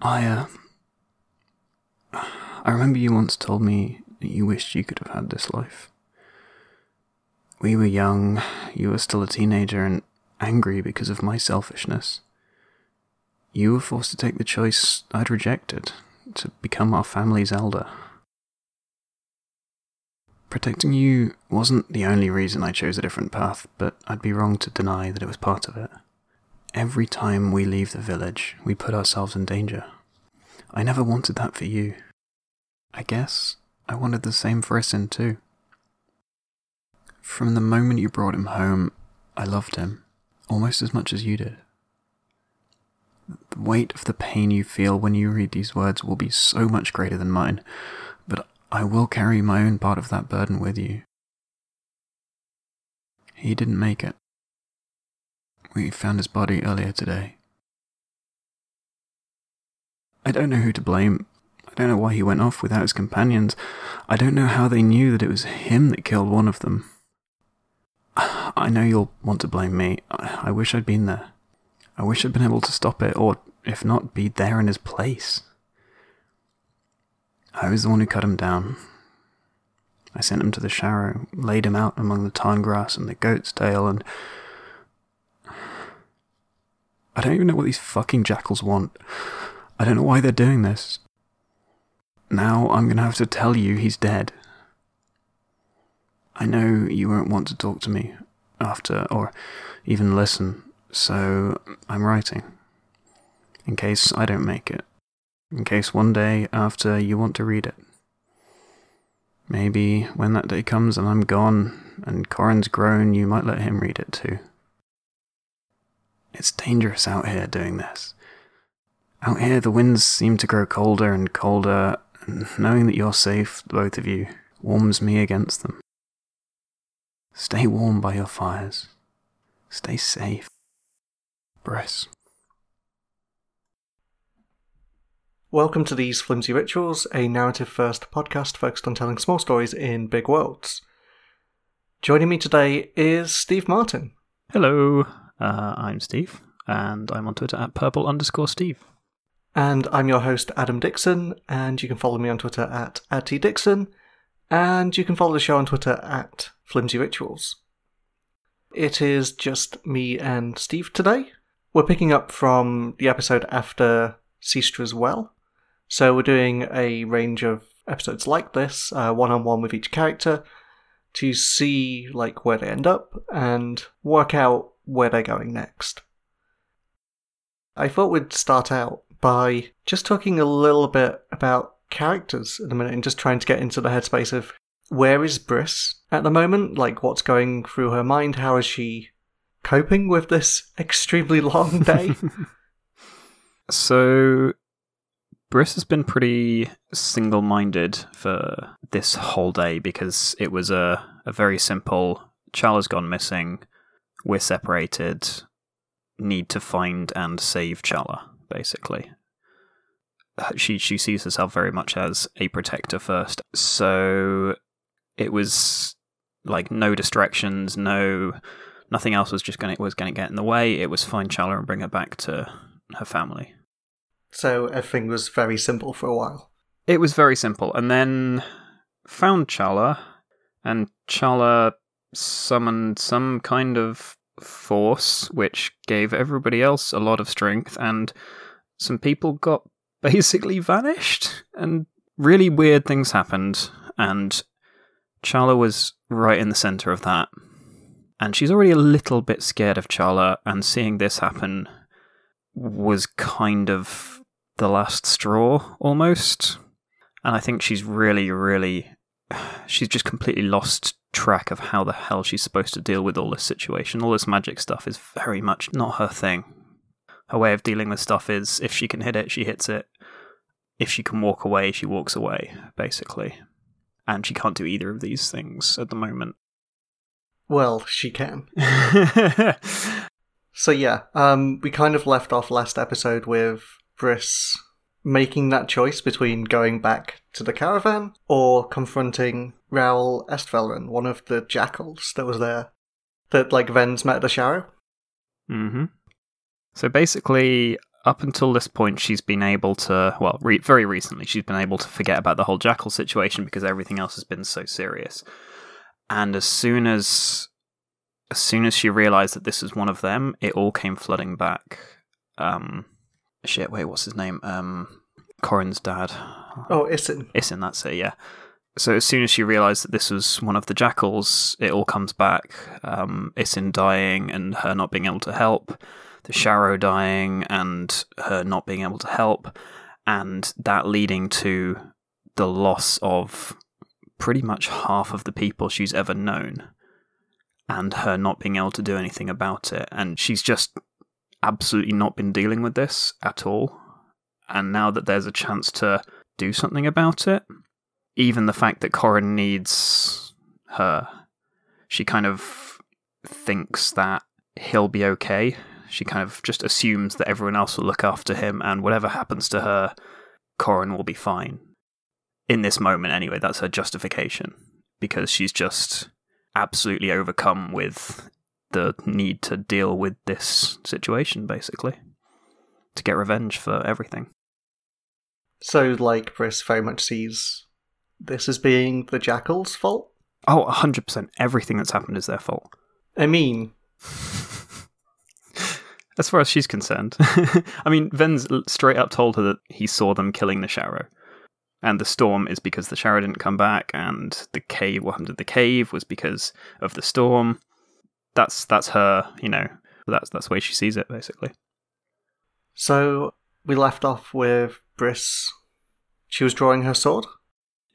I, uh. I remember you once told me that you wished you could have had this life. We were young, you were still a teenager, and angry because of my selfishness. You were forced to take the choice I'd rejected to become our family's elder. Protecting you wasn't the only reason I chose a different path, but I'd be wrong to deny that it was part of it. Every time we leave the village, we put ourselves in danger. I never wanted that for you. I guess I wanted the same for Isin too. From the moment you brought him home, I loved him, almost as much as you did. The weight of the pain you feel when you read these words will be so much greater than mine, but I will carry my own part of that burden with you. He didn't make it. We found his body earlier today. I don't know who to blame. I don't know why he went off without his companions. I don't know how they knew that it was him that killed one of them. I know you'll want to blame me. I, wish I'd been there. I wish I'd been able to stop it, or if not, be there in his place. I was the one who cut him down. I sent him to the Sharrow, laid him out among the tarn grass and the goat's tail, and. I don't even know what these fucking jackals want. I don't know why they're doing this. Now I'm gonna have to tell you he's dead. I know you won't want to talk to me after, or even listen, so I'm writing. In case I don't make it. In case one day after you want to read it. Maybe when that day comes and I'm gone and Corin's grown, you might let him read it too. It's dangerous out here doing this. Out here, the winds seem to grow colder and colder, and knowing that you're safe, both of you, warms me against them. Stay warm by your fires. Stay safe. Briss. Welcome to These Flimsy Rituals, a narrative first podcast focused on telling small stories in big worlds. Joining me today is Steve Martin. Hello, uh, I'm Steve, and I'm on Twitter at purple underscore Steve. And I'm your host, Adam Dixon, and you can follow me on Twitter at, at tdixon, and you can follow the show on Twitter at Flimsy Rituals. It is just me and Steve today. We're picking up from the episode after Seastra's Well. So we're doing a range of episodes like this, one on one with each character, to see like where they end up and work out where they're going next. I thought we'd start out by just talking a little bit about characters in a minute and just trying to get into the headspace of where is Briss at the moment? Like, what's going through her mind? How is she coping with this extremely long day? so, Briss has been pretty single minded for this whole day because it was a, a very simple Chala's gone missing, we're separated, need to find and save Chala, basically uh, she she sees herself very much as a protector first. So it was like no distractions, no nothing else was just going was going to get in the way. It was find Chala and bring her back to her family. So everything was very simple for a while. It was very simple, and then found Chala, and Chala summoned some kind of force which gave everybody else a lot of strength, and some people got basically vanished, and really weird things happened, and Chala was right in the center of that. And she's already a little bit scared of Chala, and seeing this happen was kind of the last straw almost. And I think she's really, really. She's just completely lost track of how the hell she's supposed to deal with all this situation. All this magic stuff is very much not her thing. Her way of dealing with stuff is if she can hit it, she hits it. If she can walk away, she walks away, basically and she can't do either of these things at the moment. Well, she can. so yeah, um, we kind of left off last episode with Briss making that choice between going back to the caravan or confronting Raoul Estvelren, one of the jackals that was there, that like Ven's met at the Sharrow. Mm-hmm. So basically, up until this point, she's been able to, well, re- very recently, she's been able to forget about the whole Jackal situation because everything else has been so serious. And as soon as, as soon as she realized that this was one of them, it all came flooding back. Um, shit, wait, what's his name? Um, Corin's dad. Oh, Isin. Isin, that's it, yeah. So as soon as she realized that this was one of the jackals, it all comes back. Um, Isin dying and her not being able to help, the Sharrow dying and her not being able to help, and that leading to the loss of pretty much half of the people she's ever known, and her not being able to do anything about it. And she's just absolutely not been dealing with this at all. And now that there's a chance to do something about it, even the fact that Corin needs her, she kind of thinks that he'll be okay. She kind of just assumes that everyone else will look after him, and whatever happens to her, Corin will be fine. In this moment, anyway, that's her justification because she's just absolutely overcome with the need to deal with this situation, basically, to get revenge for everything. So, like, Briss very much sees this as being the Jackal's fault? Oh, 100%. Everything that's happened is their fault. I mean, As far as she's concerned. I mean, Ven's straight up told her that he saw them killing the Sharrow. And the storm is because the Sharrow didn't come back, and the cave, what happened to the cave was because of the storm. That's that's her, you know, that's that's the way she sees it, basically. so we left off with Briss. She was drawing her sword?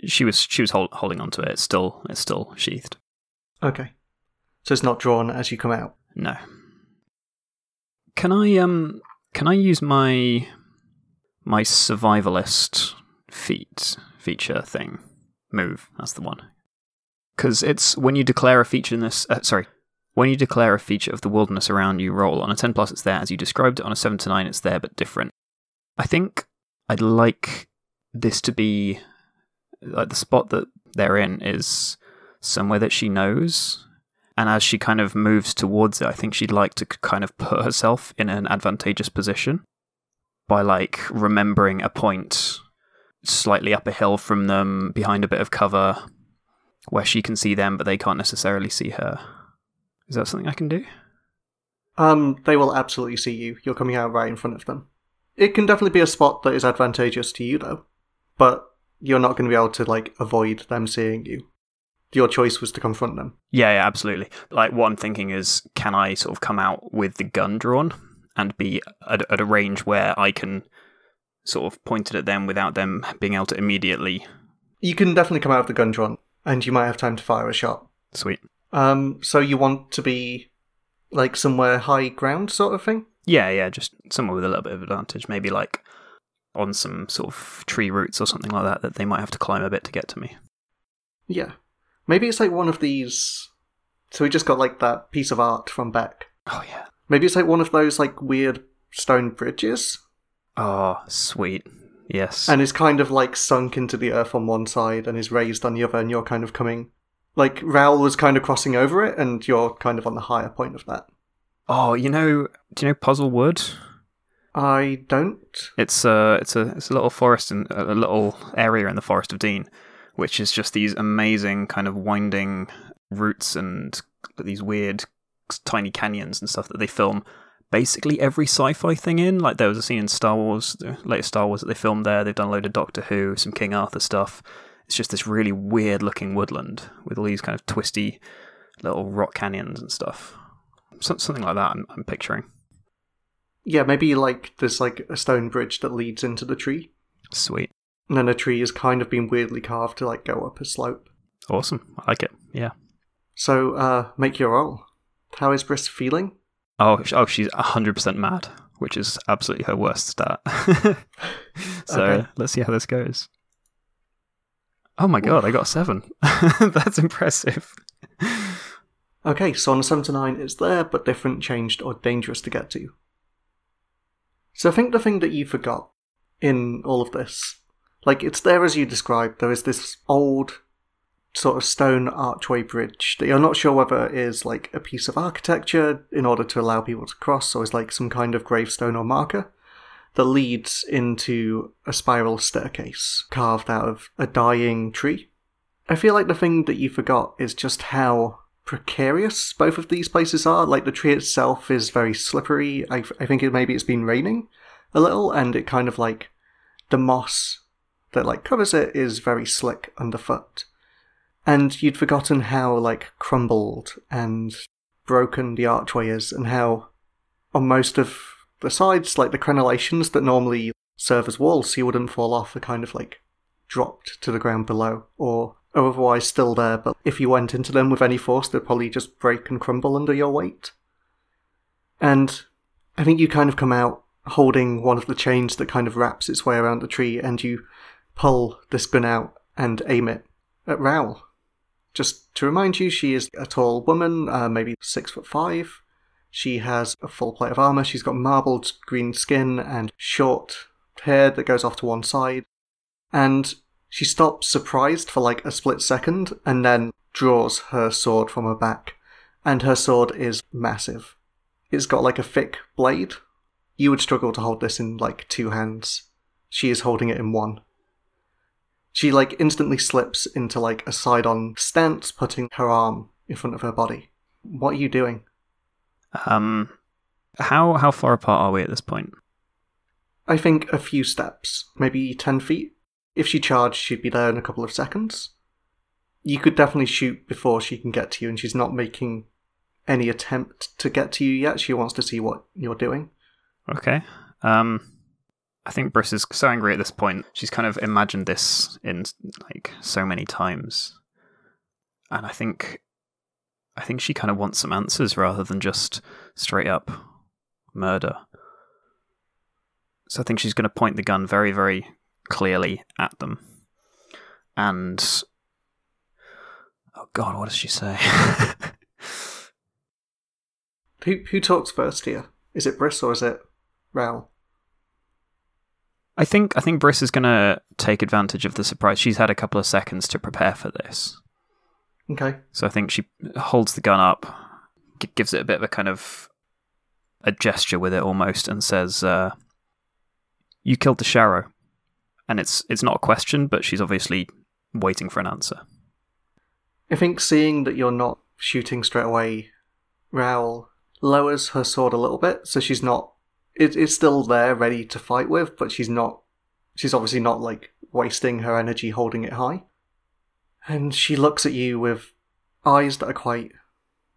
She was she was hold, holding onto it. It's still it's still sheathed. Okay. So it's not drawn as you come out. No. Can I um can I use my my survivalist feat feature thing move? That's the one. Because it's when you declare a feature in this. Uh, sorry, when you declare a feature of the wilderness around you, roll on a ten plus. It's there as you described it. On a seven to nine, it's there but different. I think I'd like this to be like the spot that they're in is somewhere that she knows and as she kind of moves towards it, I think she'd like to kind of put herself in an advantageous position by like remembering a point slightly up a hill from them, behind a bit of cover, where she can see them, but they can't necessarily see her. Is that something I can do? Um, they will absolutely see you. You're coming out right in front of them. It can definitely be a spot that is advantageous to you, though. But you're not going to be able to, like, avoid them seeing you. Your choice was to confront them. Yeah, yeah, absolutely. Like what I'm thinking is, can I sort of come out with the gun drawn and be at, at a range where I can sort of point it at them without them being able to immediately. You can definitely come out with the gun drawn, and you might have time to fire a shot. Sweet. Um, so you want to be, like, somewhere high ground sort of thing? Yeah, yeah, just somewhere with a little bit of advantage. Maybe like on some sort of tree roots or something like that that they might have to climb a bit to get to me. Yeah. Maybe it's like one of these. So we just got, like, that piece of art from Beck. Oh yeah. Maybe it's like one of those, like, weird stone bridges Oh, sweet. Yes. and is kind of like sunk into the earth on one side and is raised on the other, and you're kind of coming. Like Raoul was kind of crossing over it, and you're kind of on the higher point of that. oh, you know, do you know Puzzle Wood? I don't. It's a it's a it's a little forest and a little area in the Forest of Dean, which is just these amazing kind of winding routes and these weird tiny canyons and stuff that they film basically every sci-fi thing in. Like there was a scene in Star Wars, the latest Star Wars that they filmed there. They've done a load of Doctor Who, some King Arthur stuff. It's just this really weird looking woodland with all these kind of twisty little rock canyons and stuff. So, something like that. I'm, I'm picturing. Yeah, maybe like there's like a stone bridge that leads into the tree, Sweet, and then a tree has kind of been weirdly carved to like go up a slope. awesome. I like it. Yeah. So, uh, make your roll. How is Briss feeling? Oh, oh, she's hundred percent mad, which is absolutely her worst stat. so Okay. let's see how this goes. Oh my god, I got a seven. That's impressive. Okay, so on a 7 to 9, it's there, but different, changed, or dangerous to get to. So I think the thing that you forgot in all of this, like, it's there as you described. There is this old sort of stone archway bridge that you're not sure whether is like a piece of architecture in order to allow people to cross or is like some kind of gravestone or marker. That leads into a spiral staircase carved out of a dying tree. I feel like the thing that you forgot is just how precarious both of these places are. Like the tree itself is very slippery. I, I think it, maybe it's been raining a little, and it kind of like the moss that like covers it is very slick underfoot. And you'd forgotten how like crumbled and broken the archway is, and how on most of the sides, like the crenellations that normally serve as walls so you wouldn't fall off, are kind of like dropped to the ground below, or otherwise still there, but if you went into them with any force, they'd probably just break and crumble under your weight. And I think you kind of come out holding one of the chains that kind of wraps its way around the tree, and you pull this gun out and aim it at Raoul. Just to remind you, she is a tall woman, uh, maybe six foot five. She has a full plate of armor. She's got marbled green skin and short hair that goes off to one side. And she stops surprised for like a split second and then draws her sword from her back. And her sword is massive. It's got like a thick blade. You would struggle to hold this in like two hands. She is holding it in one. She like instantly slips into like a side on stance, putting her arm in front of her body. What are you doing? Um, how how far apart are we at this point? I think a few steps, maybe 10 feet. If she charged, she'd be there in a couple of seconds. You could definitely shoot before she can get to you, and she's not making any attempt to get to you yet. She wants to see what you're doing. Okay. Um, I think Briss is so angry at this point. She's kind of imagined this in like so many times, and I think, I think she kind of wants some answers rather than just straight up murder. So I think she's going to point the gun very, very clearly at them, and oh god, what does she say? Who who talks first here? Is it Briss or is it Raoul? I think I think Briss is going to take advantage of the surprise. She's had a couple of seconds to prepare for this, Okay. so I think she holds the gun up, g- gives it a bit of a kind of a gesture with it almost, and says, uh, "You killed the Sharrow," and it's it's not a question, but she's obviously waiting for an answer. I think seeing that you're not shooting straight away, Raoul lowers her sword a little bit, so she's not. It, it's still there, ready to fight with, but she's not. She's obviously not like wasting her energy holding it high. And she looks at you with eyes that are quite.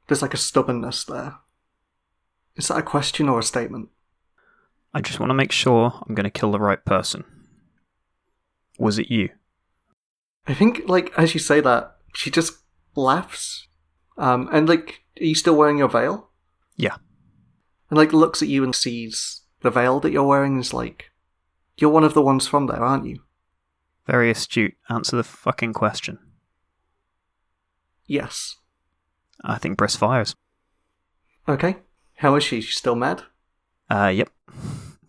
There's like a stubbornness there. Is that a question or a statement? I just want to make sure I'm going to kill the right person. Was it you? I think, like, as you say that, she just laughs. Um, and, like, are you still wearing your veil? Yeah. And, like, looks at you and sees the veil that you're wearing and is like, You're one of the ones from there, aren't you? Very astute. Answer the fucking question. Yes. I think Briss fires. Okay. How is she? She's still mad? Uh, yep.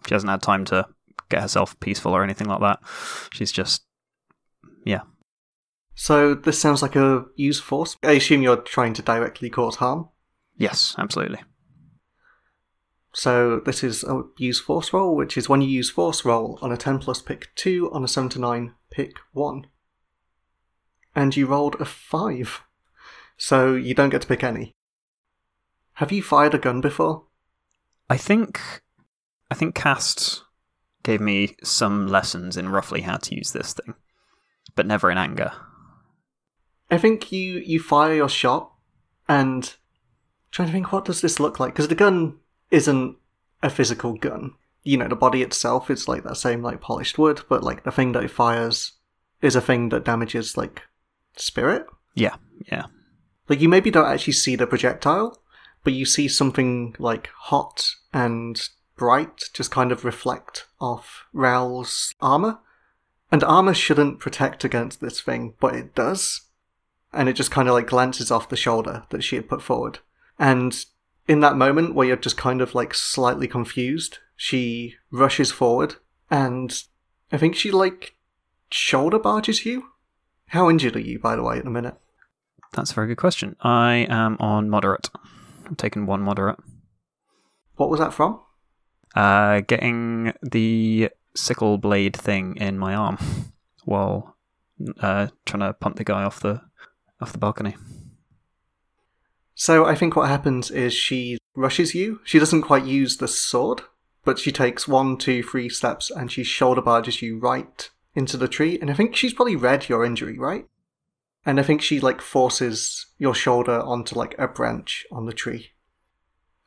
She hasn't had time to get herself peaceful or anything like that. She's just, yeah. So, this sounds like a use force. I assume you're trying to directly cause harm. Yes, absolutely. So, this is a use force roll, which is when you use force roll on a 10 plus pick 2, on a 7 to 9 pick 1. And you rolled a 5. So, you don't get to pick any. Have you fired a gun before? I think, I think Cast gave me some lessons in roughly how to use this thing, but never in anger. I think you you fire your shot, and I'm trying to think what does this look like because the gun isn't a physical gun. You know, the body itself is like that same like polished wood, but like the thing that it fires is a thing that damages like spirit. Yeah, yeah. Like you maybe don't actually see the projectile, but you see something like hot and bright just kind of reflect off Raoul's armor. And armor shouldn't protect against this thing, but it does. And it just kind of like glances off the shoulder that she had put forward. And in that moment where you're just kind of like slightly confused, she rushes forward and I think she like shoulder barges you. How injured are you, by the way, at the minute? That's a very good question. I am on moderate. I'm taking one moderate. What was that from? Uh, getting the sickle blade thing in my arm while uh, trying to punt the guy off the off the balcony. So I think what happens is she rushes you. She doesn't quite use the sword, but she takes one, two, three steps and she shoulder barges you right into the tree. And I think she's probably read your injury, right? And I think she like forces your shoulder onto like a branch on the tree.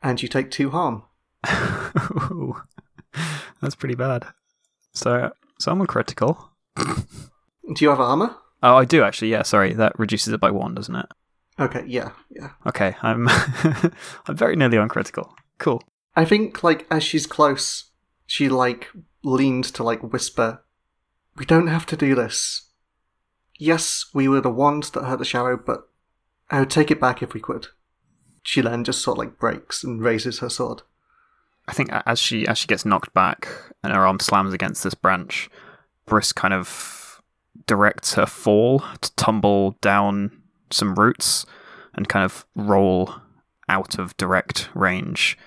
And you take two harm. Ooh, That's pretty bad. So, so I'm on critical. Do you have armor? Oh, I do actually. Yeah, sorry. That reduces it by one, doesn't it? Okay, yeah, yeah. Okay, I'm I'm very nearly on critical. Cool. I think like as she's close, she like leaned to like whisper, "We don't have to do this. Yes, we were the ones that hurt the Sharrow, but I would take it back if we could." She then just sort of like breaks and raises her sword. I think as she as she gets knocked back and her arm slams against this branch, Briss kind of directs her fall to tumble down some roots and kind of roll out of direct range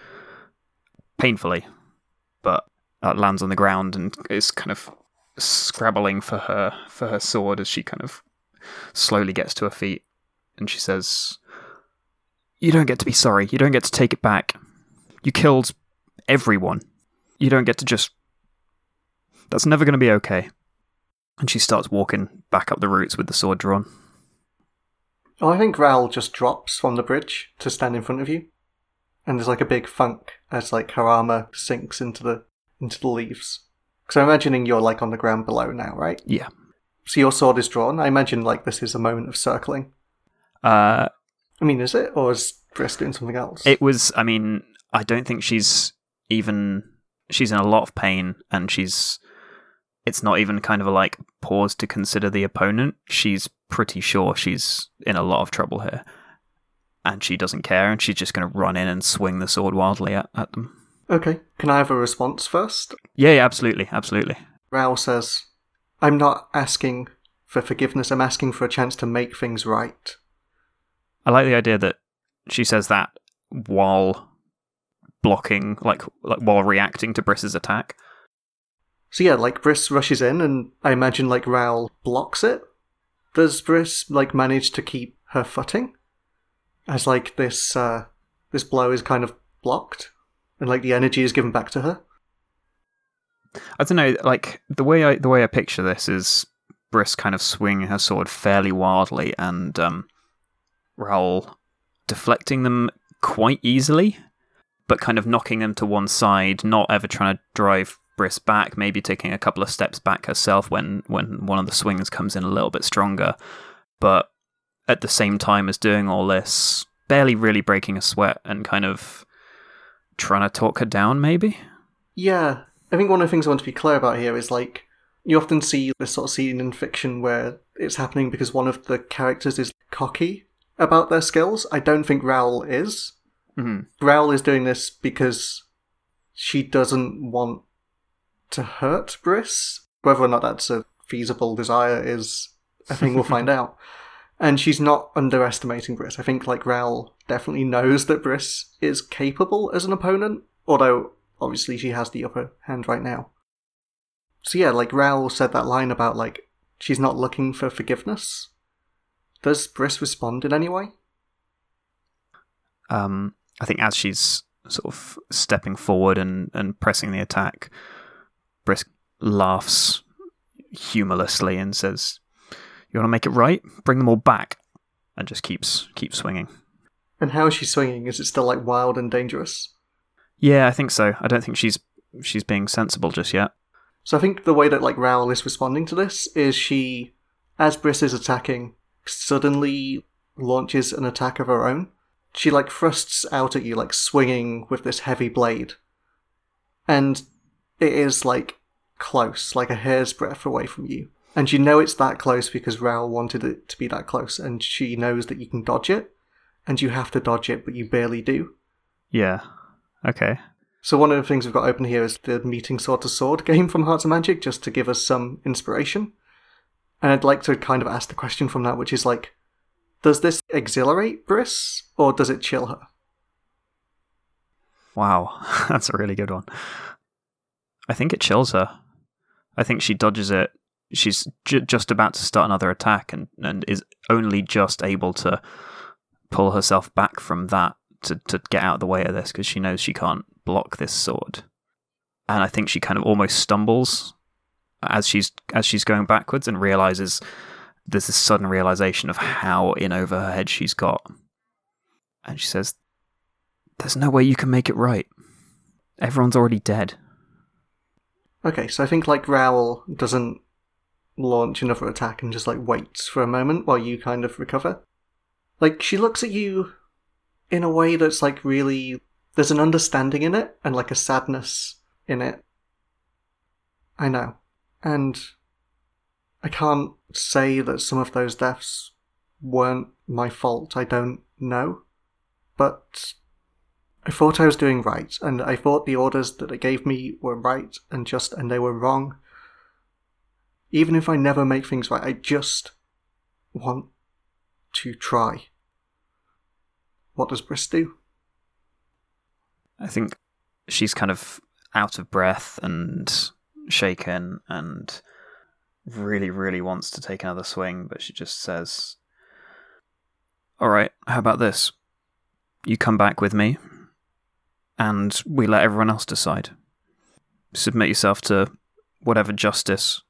painfully, but uh, lands on the ground and is kind of scrabbling for her for her sword as she kind of slowly gets to her feet. And she says you don't get to be sorry. You don't get to take it back. You killed everyone. You don't get to just that's never going to be okay. And she starts walking back up the roots with the sword drawn. Oh, I think Raoul just drops from the bridge to stand in front of you, and there's like a big funk as like her armor sinks into the into the leaves. Because I'm imagining you're like on the ground below now, right? yeah So your sword is drawn. I imagine like this is a moment of circling. uh I mean, is it, or is Briss doing something else? It was. I mean, I don't think she's even. She's in a lot of pain, and she's. It's not even kind of a like pause to consider the opponent. She's pretty sure she's in a lot of trouble here, and she doesn't care, and she's just going to run in and swing the sword wildly at, at them. Okay. Can I have a response first? Yeah, yeah, absolutely, absolutely. Raoul says, I'm not asking for forgiveness, I'm asking for a chance to make things right. I like the idea that she says that while blocking, like, like while reacting to Briss's attack. So yeah, like Briss rushes in, and I imagine like Raoul blocks it. Does Briss like manage to keep her footing? As like this uh this blow is kind of blocked, and like the energy is given back to her. I don't know, like the way I the way I picture this is Briss kind of swinging her sword fairly wildly and um, Raoul deflecting them quite easily, but kind of knocking them to one side, not ever trying to drive Briss back, maybe taking a couple of steps back herself when when one of the swings comes in a little bit stronger, but at the same time as doing all this, barely really breaking a sweat and kind of trying to talk her down, maybe. Yeah, I think one of the things I want to be clear about here is like you often see this sort of scene in fiction where it's happening because one of the characters is cocky about their skills. I don't think Raoul is. hmm Raoul is doing this because she doesn't want to hurt Briss. Whether or not that's a feasible desire is a thing we'll find out. And she's not underestimating Briss. I think like Raoul definitely knows that Briss is capable as an opponent, although obviously she has the upper hand right now. So yeah, like Raoul said that line about like she's not looking for forgiveness. Does Briss respond in any way? um, I think as she's sort of stepping forward and, and pressing the attack, Briss laughs humorlessly and says, "You want to make it right? Bring them all back," and just keeps keeps swinging. And how is she swinging? Is it still like wild and dangerous? Yeah, I think so. I don't think she's she's being sensible just yet. So I think the way that like Raoul is responding to this is she, as Briss is attacking, suddenly launches an attack of her own. She like thrusts out at you like swinging with this heavy blade, and it is like close, like a hair's breadth away from you. And you know it's that close because Raoul wanted it to be that close, and she knows that you can dodge it, and you have to dodge it, but you barely do. Yeah. Okay. So one of the things we've got open here is the meeting sword to sword game from Hearts of Magic, just to give us some inspiration. And I'd like to kind of ask the question from that, which is like, does this exhilarate Briss or does it chill her? Wow, that's a really good one. I think it chills her. I think she dodges it. She's ju- just about to start another attack and, and is only just able to pull herself back from that to, to get out of the way of this because she knows she can't block this sword. And I think she kind of almost stumbles as she's as she's going backwards and realizes there's this sudden realization of how in over her head she's got. And she says, There's no way you can make it right. Everyone's already dead. Okay, so I think like Raoul doesn't launch another attack and just like waits for a moment while you kind of recover. Like she looks at you in a way that's like really there's an understanding in it and like a sadness in it. I know. And I can't say that some of those deaths weren't my fault. I don't know. But I thought I was doing right, and I thought the orders that they gave me were right and just, and they were wrong. Even if I never make things right, I just want to try. What does Briss do? I think she's kind of out of breath and shaken and really, really wants to take another swing, but she just says, All right, how about this? You come back with me, and we let everyone else decide. Submit yourself to whatever justice,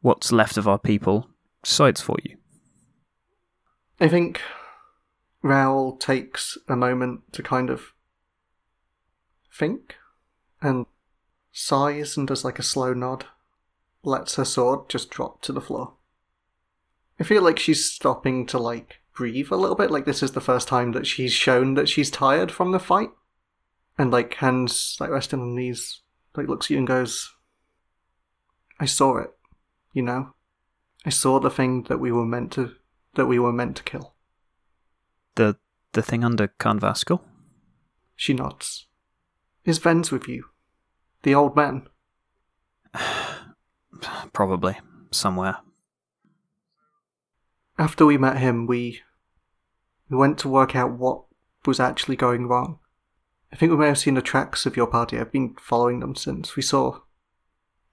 what's left of our people, decides for you. I think Raoul takes a moment to kind of think and sighs and does like a slow nod, lets her sword just drop to the floor. I feel like she's stopping to like breathe a little bit, like this is the first time that she's shown that she's tired from the fight. And like hands like resting on knees, like looks at you and goes, I saw it, you know? I saw the thing that we were meant to that we were meant to kill. The the thing under Carnvaskel? She nods. Is Ven's with you? The old man? Probably. Somewhere. After we met him, we we went to work out what was actually going wrong. I think we may have seen the tracks of your party. I've been following them since. We saw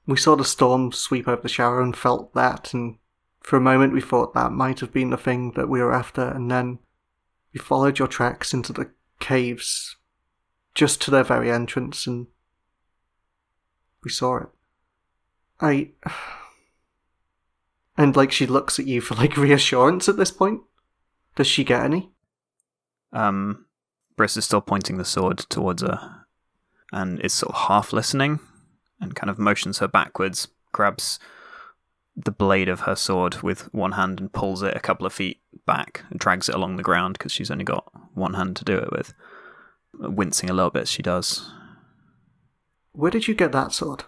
we saw the storm sweep over the Sharrow and felt that and for a moment we thought that might have been the thing that we were after and then we followed your tracks into the caves just to their very entrance and we saw it. I. And like she looks at you for like reassurance at this point. Does she get any? Um, Briss is still pointing the sword towards her, and is sort of half listening, and kind of motions her backwards, grabs the blade of her sword with one hand and pulls it a couple of feet back and drags it along the ground because she's only got one hand to do it with. Wincing a little bit, she does. Where did you get that sword?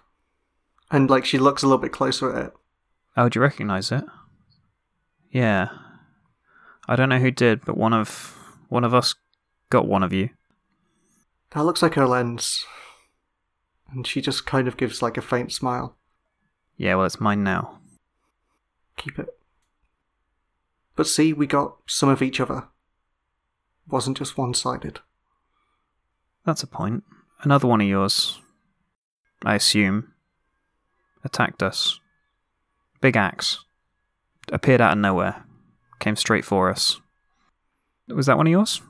And like she looks a little bit closer at it. Oh, do you recognise it? Yeah. I don't know who did, but one of one of us got one of you. That looks like her lens. And she just kind of gives like a faint smile. Yeah, well, it's mine now. Keep it. But see, we got some of each other. Wasn't just one sided. That's a point. Another one of yours, I assume, attacked us. Big axe. Appeared out of nowhere. Came straight for us. Was that one of yours?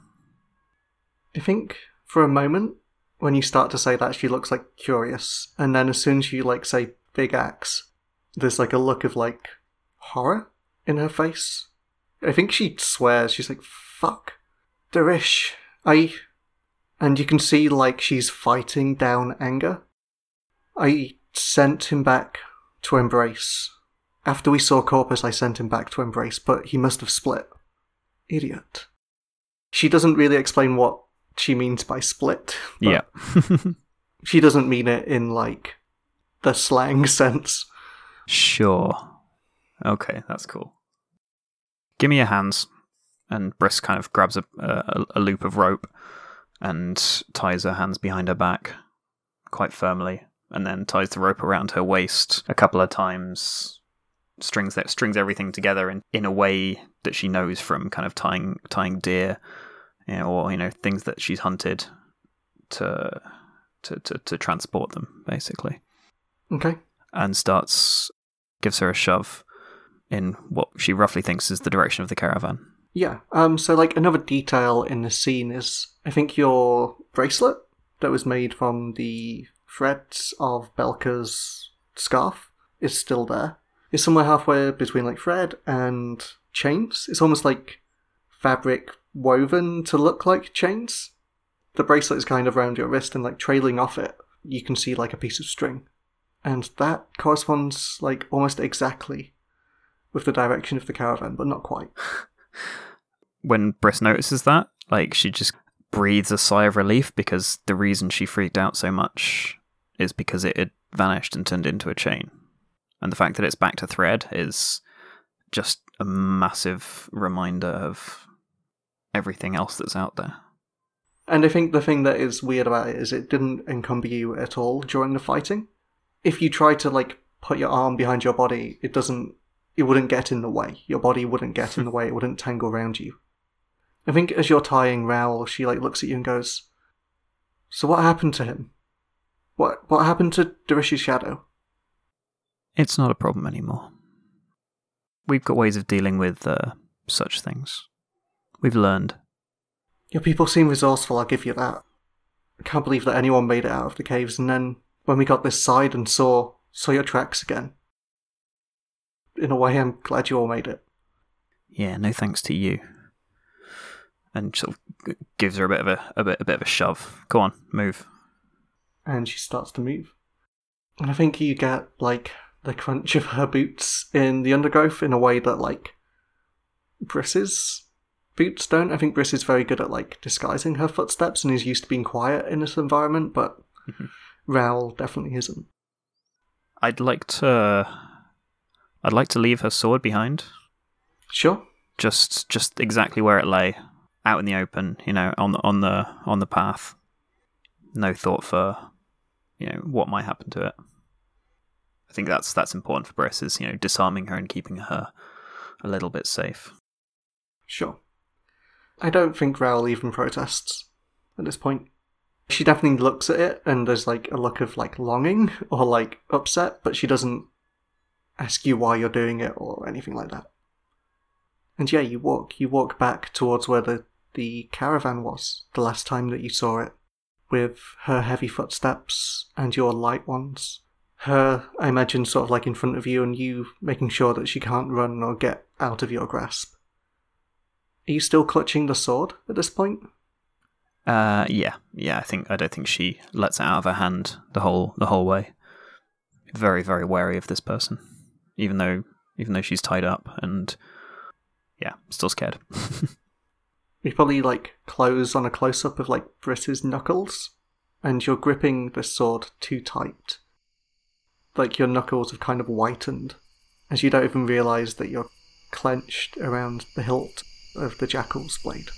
I think for a moment, when you start to say that, she looks like curious. And then as soon as you like say big axe, there's like a look of like horror in her face. I think she swears. She's like, fuck. Darish, I. And you can see like she's fighting down anger. I sent him back to embrace. After we saw Corpus, I sent him back to embrace, but he must have split. Idiot. She doesn't really explain what she means by split. Yeah. She doesn't mean it in like the slang sense. sure. Okay, that's cool. Give me your hands. And Briss kind of grabs a, a, a loop of rope and ties her hands behind her back quite firmly, and then ties the rope around her waist a couple of times. Strings that strings everything together in, in a way that she knows from kind of tying tying deer, you know, or you know things that she's hunted to to to, to transport them basically. Okay. and starts gives her a shove in what she roughly thinks is the direction of the caravan. Yeah. Um. So, like, another detail in the scene is, I think your bracelet that was made from the threads of Belka's scarf is still there. It's somewhere halfway between like thread and chains. It's almost like fabric woven to look like chains. The bracelet is kind of around your wrist, and like trailing off it, you can see like a piece of string, and that corresponds like almost exactly with the direction of the caravan, but not quite. When Briss notices that, like she just breathes a sigh of relief because the reason she freaked out so much is because it had vanished and turned into a chain. And the fact that it's back to thread is just a massive reminder of everything else that's out there. And I think the thing that is weird about it is it didn't encumber you at all during the fighting. If you try to like put your arm behind your body, it doesn't it wouldn't get in the way. Your body wouldn't get in the way, it wouldn't tangle around you. I think as you're tying Raoul, she like looks at you and goes, So what happened to him? What what happened to Darish's shadow? It's not a problem anymore. We've got ways of dealing with uh, such things. We've learned. Your people seem resourceful, I'll give you that. I can't believe that anyone made it out of the caves, and then when we got this side and saw saw your tracks again. In a way, I'm glad you all made it. Yeah, no thanks to you. And sort of gives her a bit of a, a bit a bit of a shove. Go on, move. And she starts to move. And I think you get like the crunch of her boots in the undergrowth in a way that like Briss's boots don't. I think Briss is very good at like disguising her footsteps and is used to being quiet in this environment, but Mhm. Raoul definitely isn't. I'd like to. I'd like to leave her sword behind, Sure. just just exactly where it lay, out in the open. You know, on the on the on the path. No thought for, you know, what might happen to it. I think that's that's important for Briss is you know disarming her and keeping her a little bit safe. Sure. I don't think Raoul even protests at this point. She definitely looks at it and there's like a look of like longing or like upset, but she doesn't ask you why you're doing it or anything like that. And yeah, you walk. You walk back towards where the, the caravan was the last time that you saw it, with her heavy footsteps and your light ones. Her, I imagine, sort of like in front of you, and you making sure that she can't run or get out of your grasp. Are you still clutching the sword at this point? Uh, yeah, yeah. I think I don't think she lets it out of her hand the whole the whole way. Very very wary of this person, even though even though she's tied up and yeah, still scared. You probably like close on a close up of like Briss's knuckles, and you're gripping the sword too tight. Like your knuckles have kind of whitened, as you don't even realize that you're clenched around the hilt of the jackal's blade.